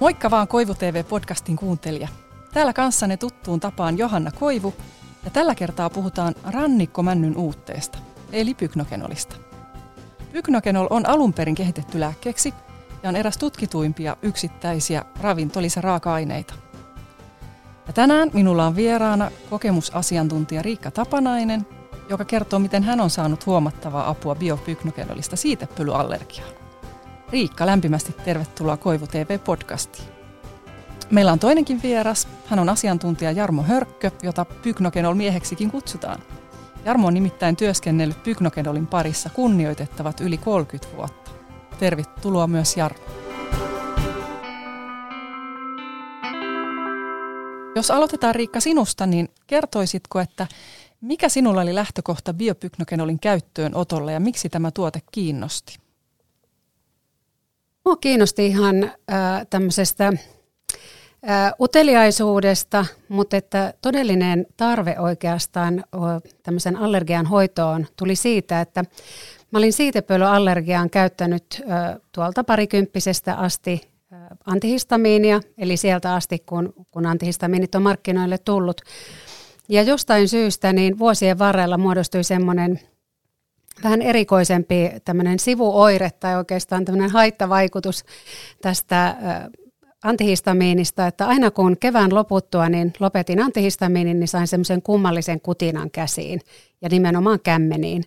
Moikka vaan Koivu TV-podcastin kuuntelija. Täällä kanssanne tuttuun tapaan Johanna Koivu ja tällä kertaa puhutaan rannikkomännyn uutteesta, eli pyknokenolista. Pyknokenol on alun perin kehitetty lääkkeeksi ja on eräs tutkituimpia yksittäisiä ravintolisa-raaka-aineita. Ja tänään minulla on vieraana kokemusasiantuntija Riikka Tapanainen, joka kertoo, miten hän on saanut huomattavaa apua biopyknokenolista siitepölyallergiaan. Riikka, lämpimästi tervetuloa Koivu TV-podcastiin. Meillä on toinenkin vieras. Hän on asiantuntija Jarmo Hörkkö, jota Pyknokenol mieheksikin kutsutaan. Jarmo on nimittäin työskennellyt Pyknokenolin parissa kunnioitettavat yli 30 vuotta. Tervetuloa myös Jarmo. Jos aloitetaan Riikka sinusta, niin kertoisitko, että mikä sinulla oli lähtökohta biopyknokenolin käyttöön otolle ja miksi tämä tuote kiinnosti? Mua kiinnosti ihan äh, tämmöisestä äh, uteliaisuudesta, mutta että todellinen tarve oikeastaan äh, tämmöisen allergian hoitoon tuli siitä, että mä olin siitepölyallergiaan käyttänyt äh, tuolta parikymppisestä asti äh, antihistamiinia, eli sieltä asti kun, kun antihistamiinit on markkinoille tullut. Ja jostain syystä niin vuosien varrella muodostui semmoinen vähän erikoisempi tämmöinen sivuoire tai oikeastaan tämmöinen haittavaikutus tästä antihistamiinista, että aina kun kevään loputtua, niin lopetin antihistamiinin, niin sain semmoisen kummallisen kutinan käsiin ja nimenomaan kämmeniin.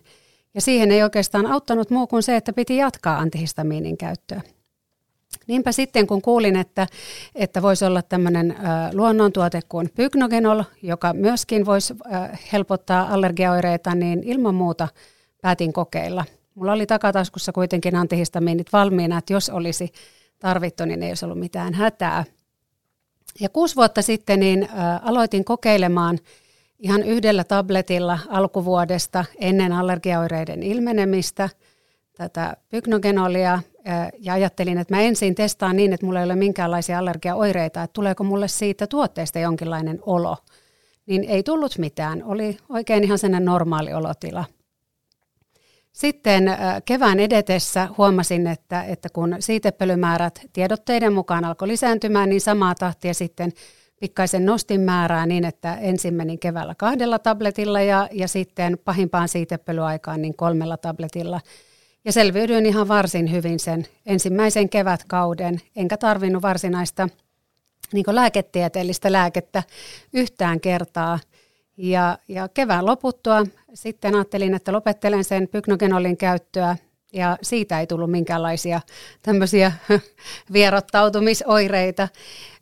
Ja siihen ei oikeastaan auttanut muu kuin se, että piti jatkaa antihistamiinin käyttöä. Niinpä sitten kun kuulin, että, että voisi olla tämmöinen luonnontuote kuin pyknogenol, joka myöskin voisi helpottaa allergiaoireita, niin ilman muuta – päätin kokeilla. Mulla oli takataskussa kuitenkin antihistamiinit valmiina, että jos olisi tarvittu, niin ei olisi ollut mitään hätää. Ja kuusi vuotta sitten niin aloitin kokeilemaan ihan yhdellä tabletilla alkuvuodesta ennen allergiaoireiden ilmenemistä tätä pyknogenolia ä, ja ajattelin, että mä ensin testaan niin, että mulla ei ole minkäänlaisia allergiaoireita, että tuleeko mulle siitä tuotteesta jonkinlainen olo. Niin ei tullut mitään, oli oikein ihan sellainen normaali olotila – sitten kevään edetessä huomasin, että, että kun siitepölymäärät tiedotteiden mukaan alkoi lisääntymään, niin samaa tahtia sitten pikkaisen nostin määrää niin, että ensin menin keväällä kahdella tabletilla ja, ja sitten pahimpaan siitepölyaikaan niin kolmella tabletilla. Ja selviydyin ihan varsin hyvin sen ensimmäisen kevätkauden, enkä tarvinnut varsinaista niin lääketieteellistä lääkettä yhtään kertaa – ja, ja kevään loputtua sitten ajattelin, että lopettelen sen pyknogenolin käyttöä ja siitä ei tullut minkäänlaisia tämmöisiä vierottautumisoireita.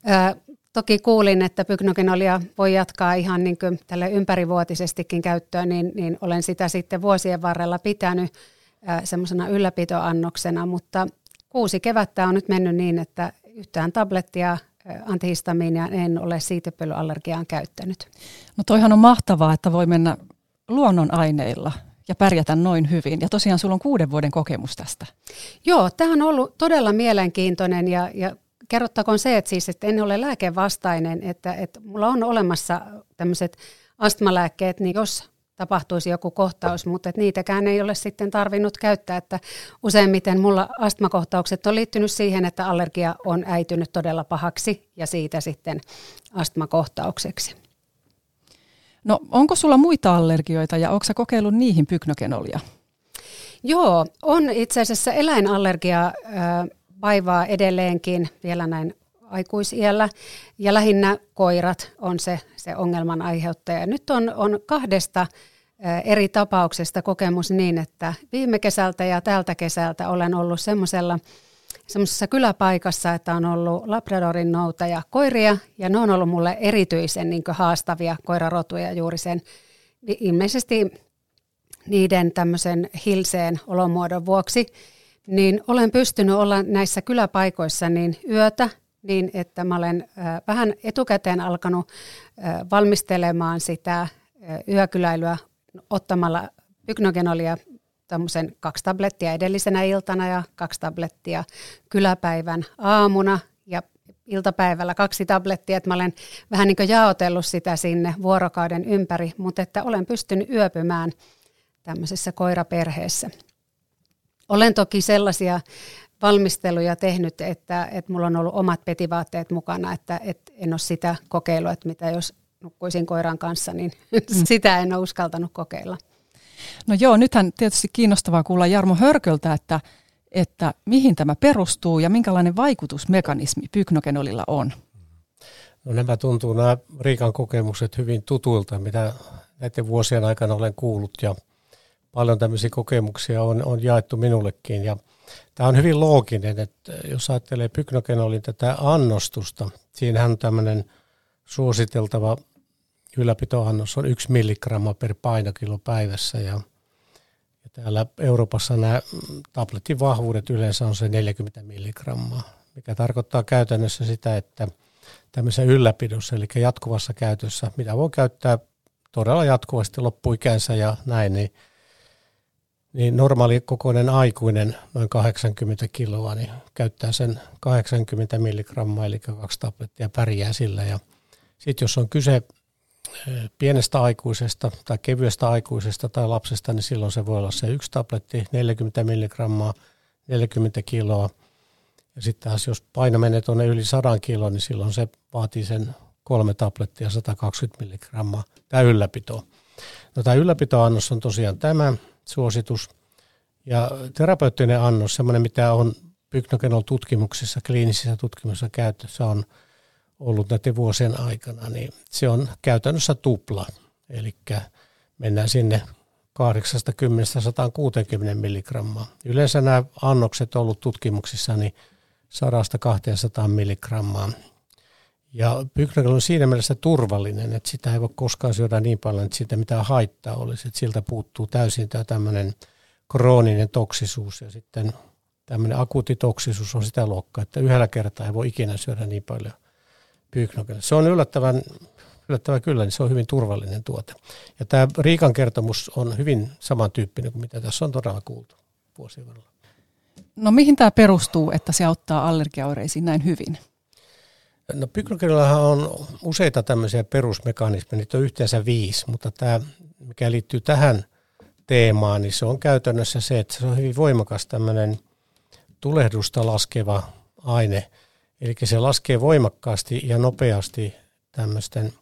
Ö, toki kuulin, että pyknogenolia voi jatkaa ihan niin kuin tälle ympärivuotisestikin käyttöön, niin, niin olen sitä sitten vuosien varrella pitänyt semmoisena ylläpitoannoksena, mutta kuusi kevättä on nyt mennyt niin, että yhtään tablettia antihistamiinia en ole siitepölyallergiaan käyttänyt. No toihan on mahtavaa, että voi mennä luonnonaineilla ja pärjätä noin hyvin. Ja tosiaan sulla on kuuden vuoden kokemus tästä. Joo, tämä on ollut todella mielenkiintoinen ja, ja kerrottakoon se, että, siis, että en ole lääkevastainen, että, että mulla on olemassa tämmöiset astmalääkkeet, niin jos tapahtuisi joku kohtaus, mutta että niitäkään ei ole sitten tarvinnut käyttää, että useimmiten mulla astmakohtaukset on liittynyt siihen, että allergia on äitynyt todella pahaksi ja siitä sitten astmakohtaukseksi. No onko sulla muita allergioita ja onko kokeillut niihin pyknokenolia? Joo, on itse asiassa eläinallergia äh, vaivaa edelleenkin vielä näin aikuisiellä ja lähinnä koirat on se, se ongelman aiheuttaja. Nyt on, on kahdesta eri tapauksesta kokemus niin, että viime kesältä ja tältä kesältä olen ollut semmoisella semmoisessa kyläpaikassa, että on ollut Labradorin noutaja koiria, ja ne on ollut mulle erityisen niin haastavia koirarotuja juuri sen ilmeisesti niiden tämmöisen hilseen olomuodon vuoksi, niin olen pystynyt olla näissä kyläpaikoissa niin yötä, niin että mä olen vähän etukäteen alkanut valmistelemaan sitä yökyläilyä ottamalla pyknogenolia tämmöisen kaksi tablettia edellisenä iltana ja kaksi tablettia kyläpäivän aamuna ja iltapäivällä kaksi tablettia, että mä olen vähän niin kuin jaotellut sitä sinne vuorokauden ympäri, mutta että olen pystynyt yöpymään tämmöisessä koiraperheessä. Olen toki sellaisia valmisteluja tehnyt, että, että mulla on ollut omat petivaatteet mukana, että, että en ole sitä kokeillut, että mitä jos nukkuisin koiran kanssa, niin mm. sitä en ole uskaltanut kokeilla. No joo, nythän tietysti kiinnostavaa kuulla Jarmo Hörköltä, että, että mihin tämä perustuu ja minkälainen vaikutusmekanismi pyknokenolilla on. No nämä tuntuu nämä Riikan kokemukset hyvin tutuilta, mitä näiden vuosien aikana olen kuullut ja paljon tämmöisiä kokemuksia on, on jaettu minullekin. Ja tämä on hyvin looginen, että jos ajattelee pyknokenolin tätä annostusta, siinähän on tämmöinen suositeltava ylläpitoannos on yksi milligramma per painokilo päivässä ja, ja täällä Euroopassa nämä tabletin vahvuudet yleensä on se 40 milligrammaa, mikä tarkoittaa käytännössä sitä, että tämmöisessä ylläpidossa, eli jatkuvassa käytössä, mitä voi käyttää todella jatkuvasti loppuikänsä ja näin, niin, niin normaali kokoinen aikuinen, noin 80 kiloa, niin käyttää sen 80 milligrammaa, eli kaksi tablettia pärjää sillä. Ja sitten jos on kyse pienestä aikuisesta tai kevyestä aikuisesta tai lapsesta, niin silloin se voi olla se yksi tabletti, 40 milligrammaa, 40 kiloa. Ja sitten taas jos paino menee tuonne yli 100 kiloa, niin silloin se vaatii sen kolme tablettia, 120 milligrammaa, tämä ylläpito. No tämä ylläpitoannos on tosiaan tämä suositus. Ja terapeuttinen annos, semmoinen mitä on Pyknokenol tutkimuksissa, kliinisissä tutkimuksissa käytössä on ollut näiden vuosien aikana, niin se on käytännössä tupla. Eli mennään sinne 80-160 milligrammaa. Yleensä nämä annokset on ollut tutkimuksissa niin 100-200 milligrammaa. Ja Pyknagel on siinä mielessä turvallinen, että sitä ei voi koskaan syödä niin paljon, että siitä mitään haittaa olisi. Että siltä puuttuu täysin tämä tämmöinen krooninen toksisuus ja sitten tämmöinen akuutti toksisuus on sitä luokkaa, että yhdellä kertaa ei voi ikinä syödä niin paljon pyyknokelle. Se on yllättävän, yllättävän kyllä, niin se on hyvin turvallinen tuote. Ja tämä Riikan kertomus on hyvin samantyyppinen kuin mitä tässä on todella kuultu vuosien varrella. No mihin tämä perustuu, että se auttaa allergiaoireisiin näin hyvin? No pyknokenillahan on useita tämmöisiä perusmekanismeja, niitä on yhteensä viisi, mutta tämä, mikä liittyy tähän teemaan, niin se on käytännössä se, että se on hyvin voimakas tämmöinen tulehdusta laskeva aine – Eli se laskee voimakkaasti ja nopeasti tämmöisten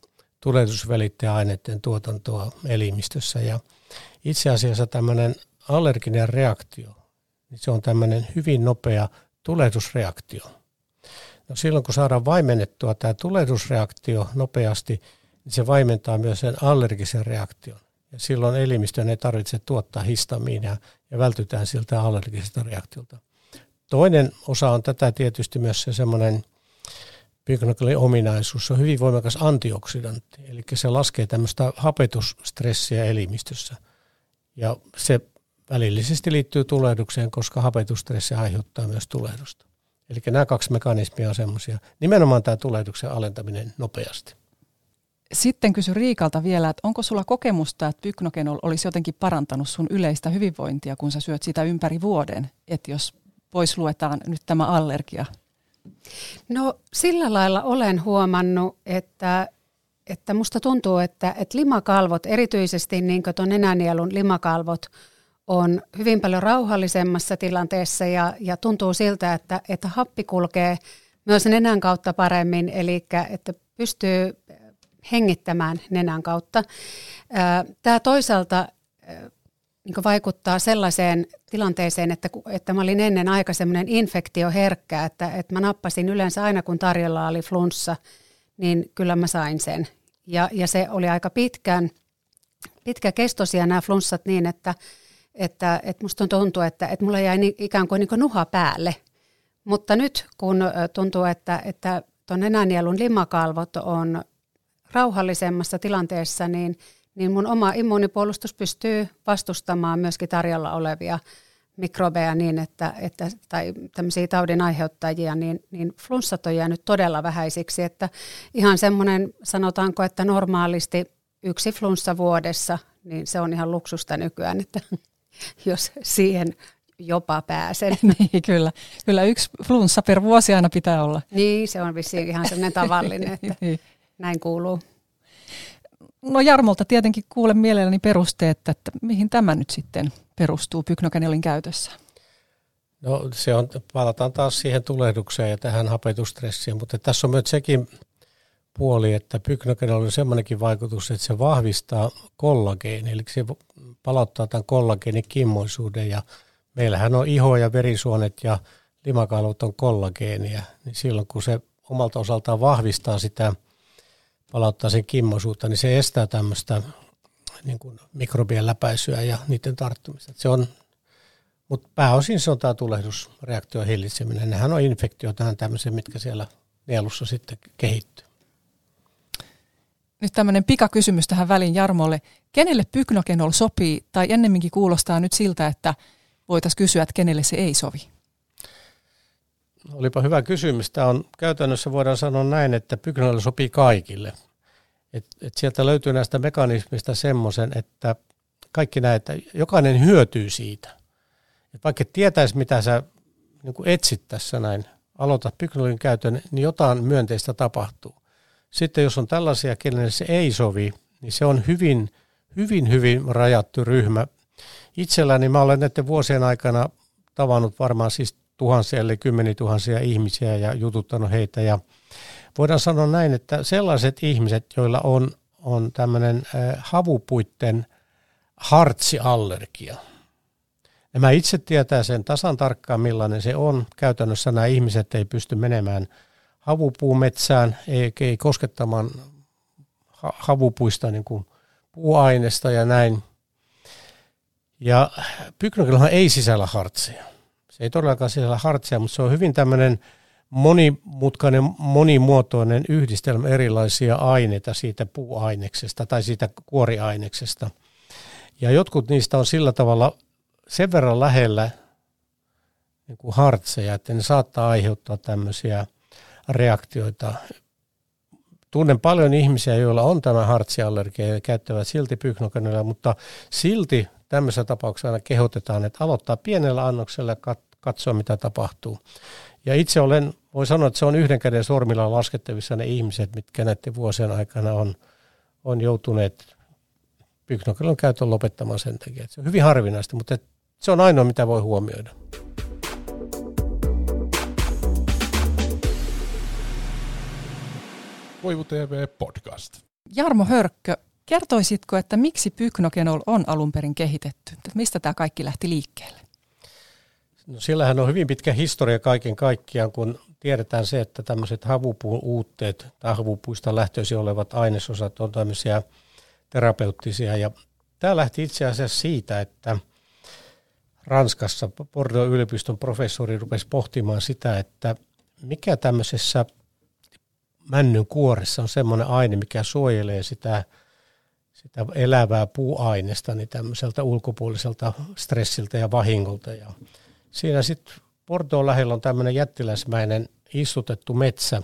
tulehdusvälittäjäaineiden tuotantoa elimistössä. Ja itse asiassa tämmöinen allerginen reaktio, niin se on tämmöinen hyvin nopea tulehdusreaktio. No silloin kun saadaan vaimennettua tämä tulehdusreaktio nopeasti, niin se vaimentaa myös sen allergisen reaktion. Ja silloin elimistön ei tarvitse tuottaa histamiinia ja vältytään siltä allergiselta reaktiolta. Toinen osa on tätä tietysti myös se semmoinen biokonoklin ominaisuus, se on hyvin voimakas antioksidantti, eli se laskee tämmöistä hapetusstressiä elimistössä. Ja se välillisesti liittyy tulehdukseen, koska hapetusstressi aiheuttaa myös tulehdusta. Eli nämä kaksi mekanismia on semmoisia. Nimenomaan tämä tulehduksen alentaminen nopeasti. Sitten kysy Riikalta vielä, että onko sulla kokemusta, että pyknokenol olisi jotenkin parantanut sun yleistä hyvinvointia, kun sä syöt sitä ympäri vuoden? Että jos pois luetaan nyt tämä allergia? No sillä lailla olen huomannut, että, että musta tuntuu, että, että limakalvot, erityisesti niin tuon nenänielun limakalvot, on hyvin paljon rauhallisemmassa tilanteessa ja, ja tuntuu siltä, että, että happi kulkee myös nenän kautta paremmin, eli että pystyy hengittämään nenän kautta. Tämä toisaalta niin vaikuttaa sellaiseen tilanteeseen, että, että mä olin ennen aika semmoinen infektioherkkä, että, että mä nappasin yleensä aina kun tarjolla oli flunssa, niin kyllä mä sain sen. Ja, ja se oli aika pitkään, pitkäkestoisia nämä flunssat niin, että, että, että musta tuntuu, että, että mulla jäi ikään kuin, niin kuin nuha päälle. Mutta nyt kun tuntuu, että, että tuon nenänielun limakalvot on rauhallisemmassa tilanteessa, niin – niin mun oma immuunipuolustus pystyy vastustamaan myöskin tarjolla olevia mikrobeja niin, että, että, tai tämmöisiä taudin aiheuttajia, niin, niin flunssat on jäänyt todella vähäisiksi. Että ihan semmoinen, sanotaanko, että normaalisti yksi flunssa vuodessa, niin se on ihan luksusta nykyään, että jos siihen jopa pääsen. niin, kyllä. Kyllä yksi flunssa per vuosi aina pitää olla. Niin, se on vissiin ihan semmoinen tavallinen, että niin. näin kuuluu. No Jarmolta tietenkin kuulen mielelläni perusteet, että mihin tämä nyt sitten perustuu pyknokanelin käytössä. No se on, palataan taas siihen tulehdukseen ja tähän hapetustressiin, mutta tässä on myös sekin puoli, että pyknogenol on semmoinenkin vaikutus, että se vahvistaa kollageeni, eli se palauttaa tämän kollageenin kimmoisuuden ja meillähän on iho ja verisuonet ja limakalvot on kollageenia, niin silloin kun se omalta osaltaan vahvistaa sitä, palauttaa sen kimmoisuutta, niin se estää tämmöistä niin kuin mikrobien läpäisyä ja niiden tarttumista. Se on, mutta pääosin se on tämä tulehdusreaktio hillitseminen. Nehän on infektioita tämmöisiä, mitkä siellä nielussa sitten kehittyy. Nyt tämmöinen pikakysymys tähän väliin Jarmolle. Kenelle pyknokenol sopii, tai ennemminkin kuulostaa nyt siltä, että voitaisiin kysyä, että kenelle se ei sovi? Olipa hyvä kysymys. Tämä on käytännössä voidaan sanoa näin, että pyknokenol sopii kaikille. Et, et sieltä löytyy näistä mekanismista semmoisen, että kaikki näet, että jokainen hyötyy siitä. Et vaikka et tietäisi, mitä sä niin etsit tässä näin, aloitat pyknolin käytön, niin jotain myönteistä tapahtuu. Sitten jos on tällaisia, kenelle se ei sovi, niin se on hyvin, hyvin, hyvin rajattu ryhmä. Itselläni mä olen näiden vuosien aikana tavannut varmaan siis tuhansia, eli kymmeni tuhansia ihmisiä ja jututtanut heitä. Ja voidaan sanoa näin, että sellaiset ihmiset, joilla on, on tämmöinen havupuitten hartsiallergia, Nämä itse tietää sen tasan tarkkaan, millainen se on. Käytännössä nämä ihmiset ei pysty menemään – havupuumetsään, ei, ei koskettamaan havupuista niin kuin puuainesta ja näin. Ja pyknokillahan ei sisällä hartseja. Se ei todellakaan sisällä hartseja, mutta se on hyvin tämmöinen monimutkainen, monimuotoinen yhdistelmä erilaisia aineita siitä puuaineksesta tai siitä kuoriaineksesta. Ja jotkut niistä on sillä tavalla sen verran lähellä niin kuin hartseja, että ne saattaa aiheuttaa tämmöisiä – reaktioita. Tunnen paljon ihmisiä, joilla on tämä hartsiallergia ja käyttävät silti pyknokanella, mutta silti tämmöisessä tapauksessa aina kehotetaan, että aloittaa pienellä annoksella ja katsoa, mitä tapahtuu. Ja itse olen, voi sanoa, että se on yhden käden sormilla laskettavissa ne ihmiset, mitkä näiden vuosien aikana on, on joutuneet pyknokelon käytön lopettamaan sen takia. Se on hyvin harvinaista, mutta se on ainoa, mitä voi huomioida. Koivu TV podcast. Jarmo Hörkkö, kertoisitko, että miksi pyknogenol on alun perin kehitetty? Mistä tämä kaikki lähti liikkeelle? No sillähän on hyvin pitkä historia kaiken kaikkiaan, kun tiedetään se, että tämmöiset havupuun uutteet tai havupuista lähtöisin olevat ainesosat on tämmöisiä terapeuttisia. Ja tämä lähti itse asiassa siitä, että Ranskassa Bordeaux yliopiston professori rupesi pohtimaan sitä, että mikä tämmöisessä männyn kuoressa on semmoinen aine, mikä suojelee sitä, sitä elävää puuainesta niin tämmöiseltä ulkopuoliselta stressiltä ja vahingolta. Ja siinä sitten Portoon lähellä on tämmöinen jättiläismäinen istutettu metsä,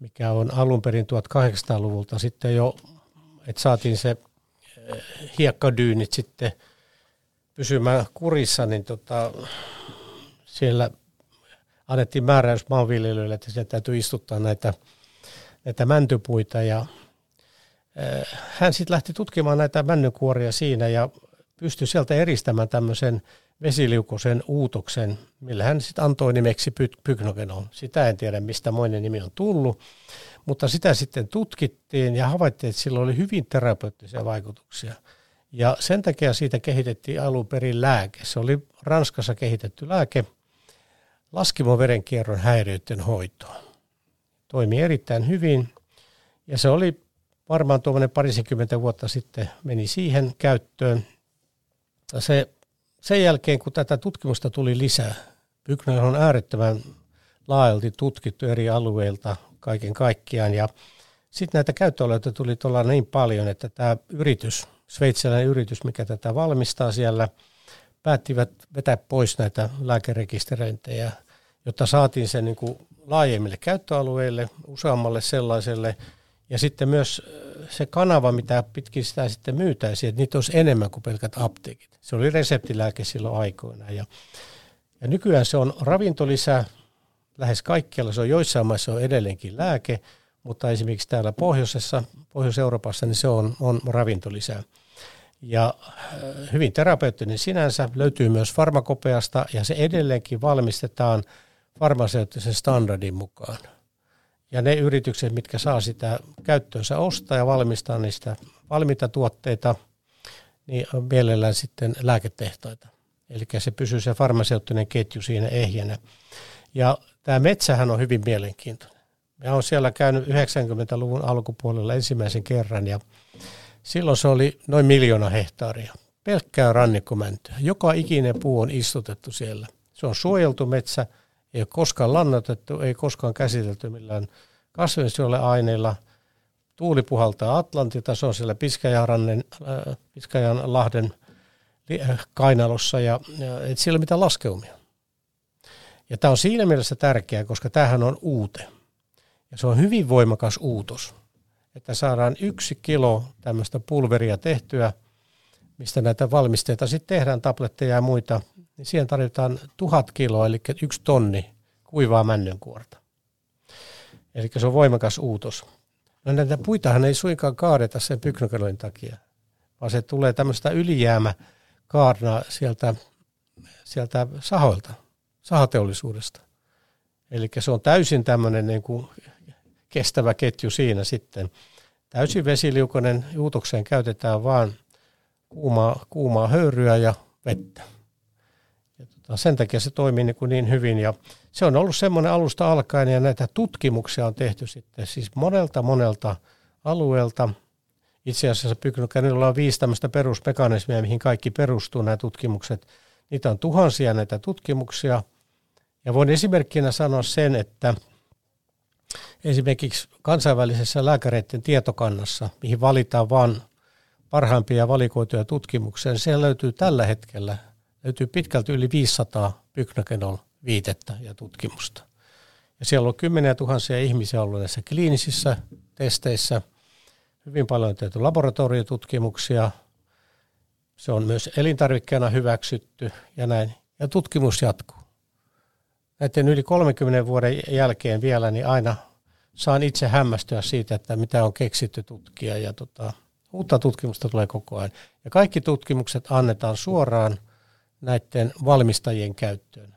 mikä on alun perin 1800-luvulta sitten jo, että saatiin se eh, hiekkadyynit sitten pysymään kurissa, niin tota, siellä – annettiin määräys maanviljelijöille, että sieltä täytyy istuttaa näitä, näitä mäntypuita ja eh, hän sitten lähti tutkimaan näitä männynkuoria siinä ja pystyi sieltä eristämään tämmöisen vesiliukoisen uutoksen, millä hän sitten antoi nimeksi pyknogenon. Sitä en tiedä, mistä moinen nimi on tullut, mutta sitä sitten tutkittiin ja havaittiin, että sillä oli hyvin terapeuttisia vaikutuksia. Ja sen takia siitä kehitettiin alun perin lääke. Se oli Ranskassa kehitetty lääke, laskimoverenkierron häiriöiden hoitoon. Toimi erittäin hyvin ja se oli varmaan tuommoinen parisenkymmentä vuotta sitten meni siihen käyttöön. Se, sen jälkeen, kun tätä tutkimusta tuli lisää, Bykner on äärettömän laajalti tutkittu eri alueilta kaiken kaikkiaan ja sitten näitä käyttöalueita tuli tuolla niin paljon, että tämä yritys, sveitsiläinen yritys, mikä tätä valmistaa siellä, päättivät vetää pois näitä lääkerekisteröintejä jotta saatiin se niin kuin laajemmille käyttöalueille, useammalle sellaiselle. Ja sitten myös äh, se kanava, mitä pitkin sitä sitten myytäisiin, että niitä olisi enemmän kuin pelkät apteekit. Se oli reseptilääke silloin aikoina. Ja, ja nykyään se on ravintolisä lähes kaikkialla. Se on joissain maissa on edelleenkin lääke, mutta esimerkiksi täällä pohjoisessa, Pohjois-Euroopassa, niin se on, on ravintolisä. ja hyvin terapeuttinen sinänsä, löytyy myös farmakopeasta ja se edelleenkin valmistetaan farmaseuttisen standardin mukaan. Ja ne yritykset, mitkä saa sitä käyttöönsä ostaa ja valmistaa niistä valmiita tuotteita, niin on mielellään sitten lääketehtaita. Eli se pysyy se farmaseuttinen ketju siinä ehjänä. Ja tämä metsähän on hyvin mielenkiintoinen. Mä olen siellä käynyt 90-luvun alkupuolella ensimmäisen kerran ja silloin se oli noin miljoona hehtaaria. Pelkkää rannikkomäntyä. Joka ikinen puu on istutettu siellä. Se on suojeltu metsä, ei ole koskaan lannotettu, ei koskaan käsitelty millään kasvinsuojeluaineilla. Tuuli puhaltaa Atlantilta, se on siellä Piskajanrannen, äh, Piskajan lahden äh, kainalossa ja, ja et siellä ole mitään laskeumia. Ja tämä on siinä mielessä tärkeää, koska tämähän on uute. Ja se on hyvin voimakas uutos, että saadaan yksi kilo tämmöistä pulveria tehtyä, mistä näitä valmisteita sitten tehdään, tabletteja ja muita, niin siihen tarvitaan tuhat kiloa, eli yksi tonni kuivaa männynkuorta. Eli se on voimakas uutos. No näitä puitahan ei suinkaan kaadeta sen pyknokelin takia, vaan se tulee tämmöistä ylijäämä kaarna sieltä, sieltä sahoilta, sahateollisuudesta. Eli se on täysin tämmöinen niin kuin kestävä ketju siinä sitten. Täysin vesiliukoinen uutokseen käytetään vain kuumaa, kuumaa höyryä ja vettä. Tota, sen takia se toimii niin, kuin niin hyvin ja se on ollut semmoinen alusta alkaen ja näitä tutkimuksia on tehty sitten siis monelta monelta alueelta. Itse asiassa Pyknokänillä on viisi tämmöistä perusmekanismia, mihin kaikki perustuu nämä tutkimukset. Niitä on tuhansia näitä tutkimuksia. Ja voin esimerkkinä sanoa sen, että esimerkiksi kansainvälisessä lääkäreiden tietokannassa, mihin valitaan vain parhaimpia valikoituja tutkimuksia, niin siellä löytyy tällä hetkellä löytyy pitkälti yli 500 pyknokenol viitettä ja tutkimusta. Ja siellä on kymmeniä tuhansia ihmisiä ollut näissä kliinisissä testeissä. Hyvin paljon on tehty laboratoriotutkimuksia. Se on myös elintarvikkeena hyväksytty ja näin. Ja tutkimus jatkuu. Näiden yli 30 vuoden jälkeen vielä, niin aina saan itse hämmästyä siitä, että mitä on keksitty tutkia. Ja tota, uutta tutkimusta tulee koko ajan. Ja kaikki tutkimukset annetaan suoraan näiden valmistajien käyttöön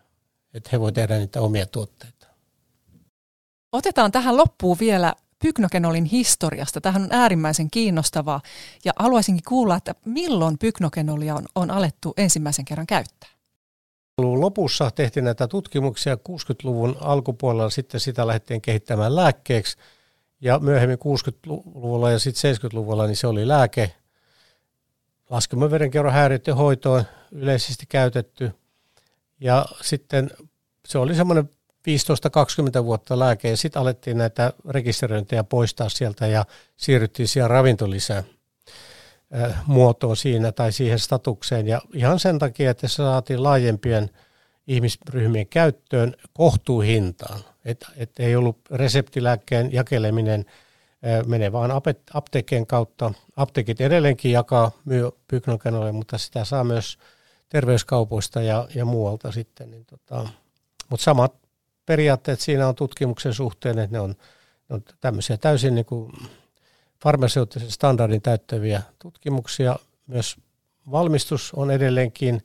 että he voivat tehdä niitä omia tuotteita. Otetaan tähän loppuun vielä pyknokenolin historiasta. Tähän on äärimmäisen kiinnostavaa ja haluaisinkin kuulla, että milloin pyknokenolia on, on alettu ensimmäisen kerran käyttää? Lopussa tehtiin näitä tutkimuksia 60-luvun alkupuolella, sitten sitä lähdettiin kehittämään lääkkeeksi ja myöhemmin 60-luvulla ja sitten 70-luvulla niin se oli lääke laskelmaverenkierron häiriöiden hoitoon yleisesti käytetty – ja sitten se oli semmoinen 15-20 vuotta lääke ja sitten alettiin näitä rekisteröintejä poistaa sieltä ja siirryttiin siihen ravintolisään muotoon siinä tai siihen statukseen. Ja ihan sen takia, että se saatiin laajempien ihmisryhmien käyttöön kohtuuhintaan. Että et ei ollut reseptilääkkeen jakeleminen menee vaan apteekkien kautta. Apteekit edelleenkin jakaa myy pyknokanolle, mutta sitä saa myös terveyskaupoista ja, ja muualta sitten. Niin tota, mutta samat periaatteet siinä on tutkimuksen suhteen, että ne on, ne on tämmöisiä täysin niin kuin farmaseuttisen standardin täyttäviä tutkimuksia. Myös valmistus on edelleenkin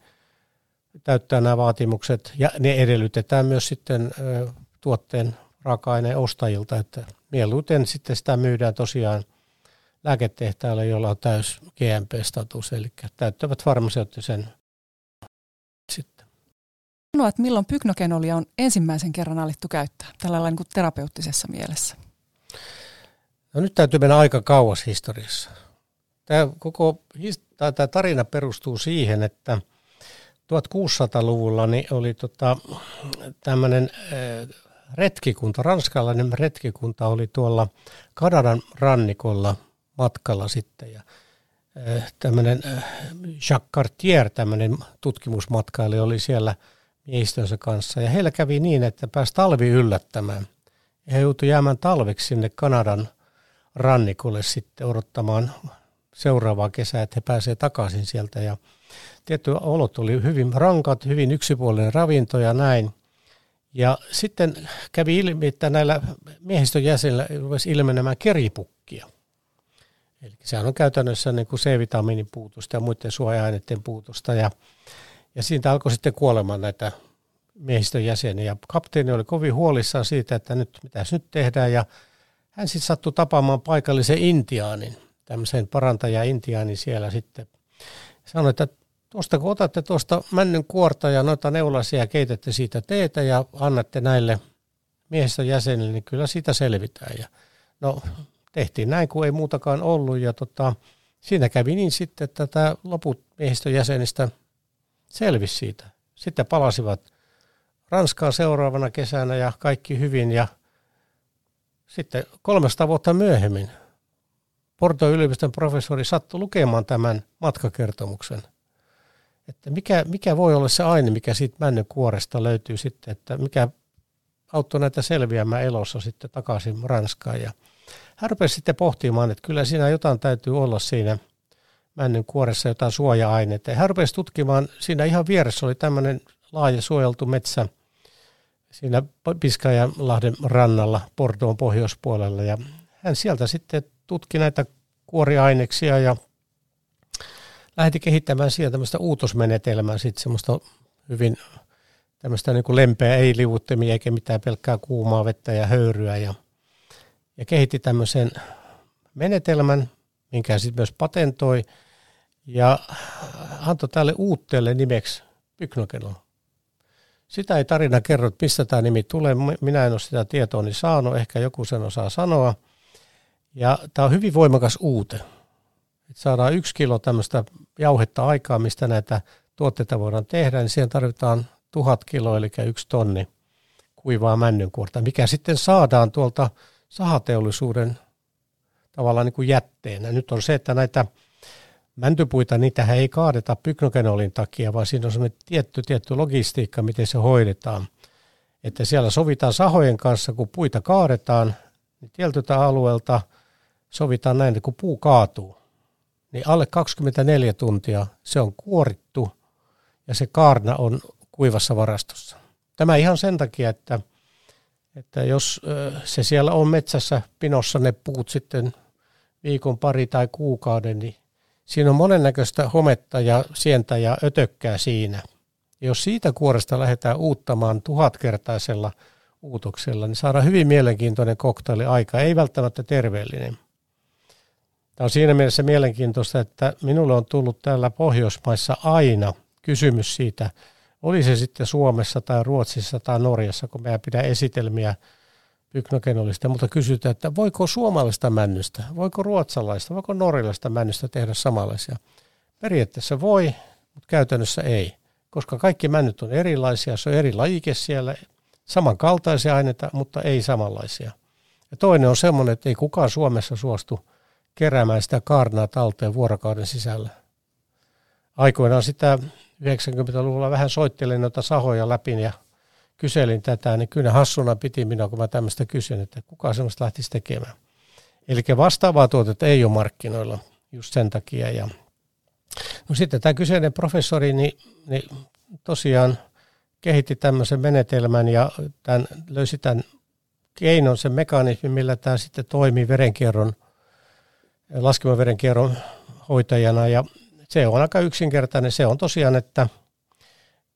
täyttää nämä vaatimukset ja ne edellytetään myös sitten tuotteen raaka-aineen ostajilta, että mieluiten sitten sitä myydään tosiaan lääketehtailla, jolla on täys GMP-status, eli täyttävät farmaseuttisen sitten. Sanoa, että milloin pyknokenolia on ensimmäisen kerran alettu käyttää tällä lailla niin terapeuttisessa mielessä? No nyt täytyy mennä aika kauas historiassa. Tämä koko tämä tarina perustuu siihen, että 1600-luvulla niin oli tota, tämmöinen retkikunta, ranskalainen retkikunta oli tuolla Kanadan rannikolla matkalla sitten. Ja Äh, tämmöinen äh, Jacques Cartier, tämmöinen tutkimusmatkailija oli siellä miehistönsä kanssa. Ja heillä kävi niin, että pääsi talvi yllättämään. He joutuivat jäämään talveksi sinne Kanadan rannikolle sitten odottamaan seuraavaa kesää, että he pääsevät takaisin sieltä. Ja tietty olot oli hyvin rankat, hyvin yksipuolinen ravinto ja näin. Ja sitten kävi ilmi, että näillä miehistön jäsenillä rupesi ilmenemään keripukkia. Eli sehän on käytännössä niin kuin C-vitamiinin puutusta ja muiden suoja-aineiden puutusta. Ja, ja siitä alkoi sitten kuolemaan näitä miehistön jäseniä. Ja kapteeni oli kovin huolissaan siitä, että nyt mitäs nyt tehdään. Ja hän sitten sattui tapaamaan paikallisen intiaanin, tämmöisen parantaja intiaanin siellä sitten. Sanoi, että tuosta kun otatte tuosta männyn kuorta ja noita neulasia ja keitätte siitä teetä ja annatte näille miehistön jäsenille, niin kyllä siitä selvitään. Ja no, tehtiin näin, kun ei muutakaan ollut. Ja tota, siinä kävi niin sitten, että tämä loput miehistön jäsenistä selvisi siitä. Sitten palasivat Ranskaan seuraavana kesänä ja kaikki hyvin. Ja sitten 300 vuotta myöhemmin Porto yliopiston professori sattui lukemaan tämän matkakertomuksen. Että mikä, mikä voi olla se aine, mikä siitä männyn kuoresta löytyy sitten, että mikä auttoi näitä selviämään elossa sitten takaisin Ranskaan. Ja hän rupesi sitten pohtimaan, että kyllä siinä jotain täytyy olla siinä männyn kuoressa jotain suoja-aineita. Ja hän rupesi tutkimaan, siinä ihan vieressä oli tämmöinen laaja suojeltu metsä siinä Piskajanlahden rannalla Portoon pohjoispuolella. Ja hän sieltä sitten tutki näitä kuoriaineksia ja lähti kehittämään sieltä tämmöistä uutosmenetelmää, sitten semmoista hyvin tämmöistä niin kuin lempeä, ei liuuttamia eikä mitään pelkkää kuumaa vettä ja höyryä. Ja, ja kehitti tämmöisen menetelmän, minkä sitten myös patentoi ja antoi tälle uutteelle nimeksi pyknokeno. Sitä ei tarina kerro, että mistä tämä nimi tulee. Minä en ole sitä tietoa niin saanut, ehkä joku sen osaa sanoa. Ja tämä on hyvin voimakas uute. Et saadaan yksi kilo tämmöistä jauhetta aikaa, mistä näitä tuotteita voidaan tehdä, niin siihen tarvitaan tuhat kiloa, eli yksi tonni kuivaa männynkuorta, mikä sitten saadaan tuolta sahateollisuuden tavallaan niin kuin jätteenä. Nyt on se, että näitä mäntypuita, niitä ei kaadeta pyknogenolin takia, vaan siinä on semmoinen tietty, tietty logistiikka, miten se hoidetaan. Että siellä sovitaan sahojen kanssa, kun puita kaadetaan, niin tietyltä alueelta sovitaan näin, että kun puu kaatuu, niin alle 24 tuntia se on kuorittu ja se kaarna on kuivassa varastossa. Tämä ihan sen takia, että, että jos se siellä on metsässä pinossa ne puut sitten viikon pari tai kuukauden, niin siinä on monennäköistä hometta ja sientä ja ötökkää siinä. Jos siitä kuoresta lähdetään uuttamaan tuhatkertaisella uutoksella, niin saadaan hyvin mielenkiintoinen koktaili aika, ei välttämättä terveellinen. Tämä on siinä mielessä mielenkiintoista, että minulle on tullut täällä Pohjoismaissa aina kysymys siitä, oli se sitten Suomessa tai Ruotsissa tai Norjassa, kun meidän pitää esitelmiä pyknokenolista, mutta kysytään, että voiko suomalaista männystä, voiko ruotsalaista, voiko norjalaista männystä tehdä samanlaisia. Periaatteessa voi, mutta käytännössä ei, koska kaikki männyt on erilaisia, se on eri lajike siellä, samankaltaisia aineita, mutta ei samanlaisia. Ja toinen on semmoinen, että ei kukaan Suomessa suostu keräämään sitä kaarnaa talteen vuorokauden sisällä. Aikoinaan sitä 90-luvulla vähän soittelin noita sahoja läpi ja kyselin tätä, niin kyllä hassuna piti minua, kun mä tämmöistä kysyn, että kuka semmoista lähtisi tekemään. Eli vastaavaa tuotetta ei ole markkinoilla just sen takia. Ja no sitten tämä kyseinen professori niin, niin tosiaan kehitti tämmöisen menetelmän ja tämän, löysi tämän keinon, sen mekanismin, millä tämä sitten toimii verenkierron, verenkierron hoitajana. Ja se on aika yksinkertainen. Se on tosiaan, että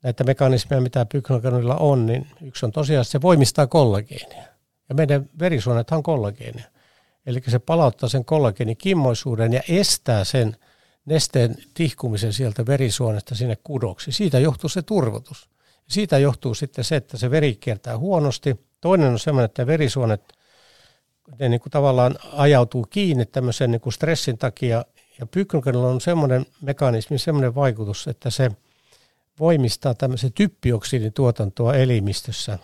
näitä mekanismeja, mitä pyknogenilla on, niin yksi on tosiaan, että se voimistaa kollageenia. Ja meidän verisuonethan on kollageenia. Eli se palauttaa sen kollageenin kimmoisuuden ja estää sen nesteen tihkumisen sieltä verisuonesta sinne kudoksi. Siitä johtuu se turvotus. Siitä johtuu sitten se, että se veri kiertää huonosti. Toinen on sellainen, että verisuonet ne niin kuin tavallaan ajautuu kiinni tämmöisen niin kuin stressin takia ja pyknogenilla on semmoinen mekanismi, semmoinen vaikutus, että se voimistaa tämmöisen typpioksidin tuotantoa elimistössä.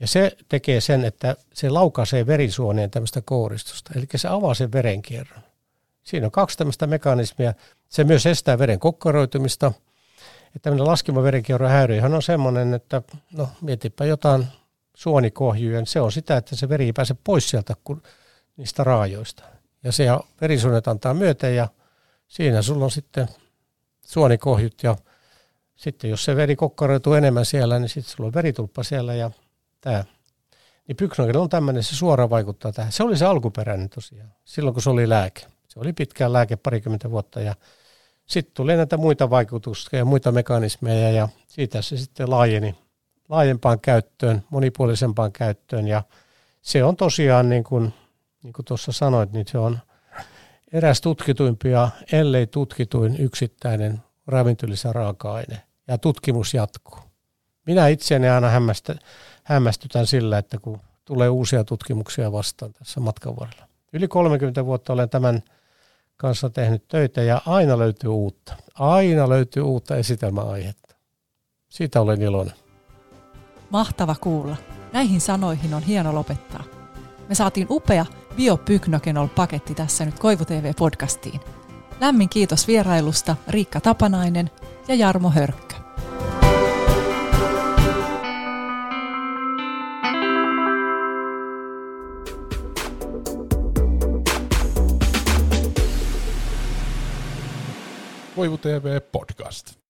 Ja se tekee sen, että se laukaisee verisuoneen tämmöistä kouristusta, eli se avaa sen verenkierron. Siinä on kaksi tämmöistä mekanismia. Se myös estää veren kokkaroitumista. Että tämmöinen laskeva verenkierron häiriöhän on semmoinen, että no mietipä jotain suonikohjuja, niin se on sitä, että se veri ei pääse pois sieltä niistä raajoista. Ja se verisuonet antaa myöten ja siinä sulla on sitten suonikohjut ja sitten jos se veri kokkaroituu enemmän siellä, niin sitten sulla on veritulppa siellä ja tämä. Niin pyknogen on tämmöinen, se suoraan vaikuttaa tähän. Se oli se alkuperäinen tosiaan, silloin kun se oli lääke. Se oli pitkään lääke parikymmentä vuotta ja sitten tuli näitä muita vaikutuksia ja muita mekanismeja ja siitä se sitten laajeni laajempaan käyttöön, monipuolisempaan käyttöön ja se on tosiaan niin kuin, niin kuin tuossa sanoit, niin se on eräs tutkituimpia, ellei tutkituin yksittäinen ravintolisa raaka-aine ja tutkimus jatkuu. Minä itseäni aina hämmästä, hämmästytän sillä, että kun tulee uusia tutkimuksia vastaan tässä matkan varrella. Yli 30 vuotta olen tämän kanssa tehnyt töitä ja aina löytyy uutta. Aina löytyy uutta esitelmäaihetta. Siitä olen iloinen. Mahtava kuulla. Näihin sanoihin on hieno lopettaa. Me saatiin upea biopyknokenol-paketti tässä nyt Koivu TV-podcastiin. Lämmin kiitos vierailusta Riikka Tapanainen ja Jarmo Hörkkö. Koivu TV Podcast.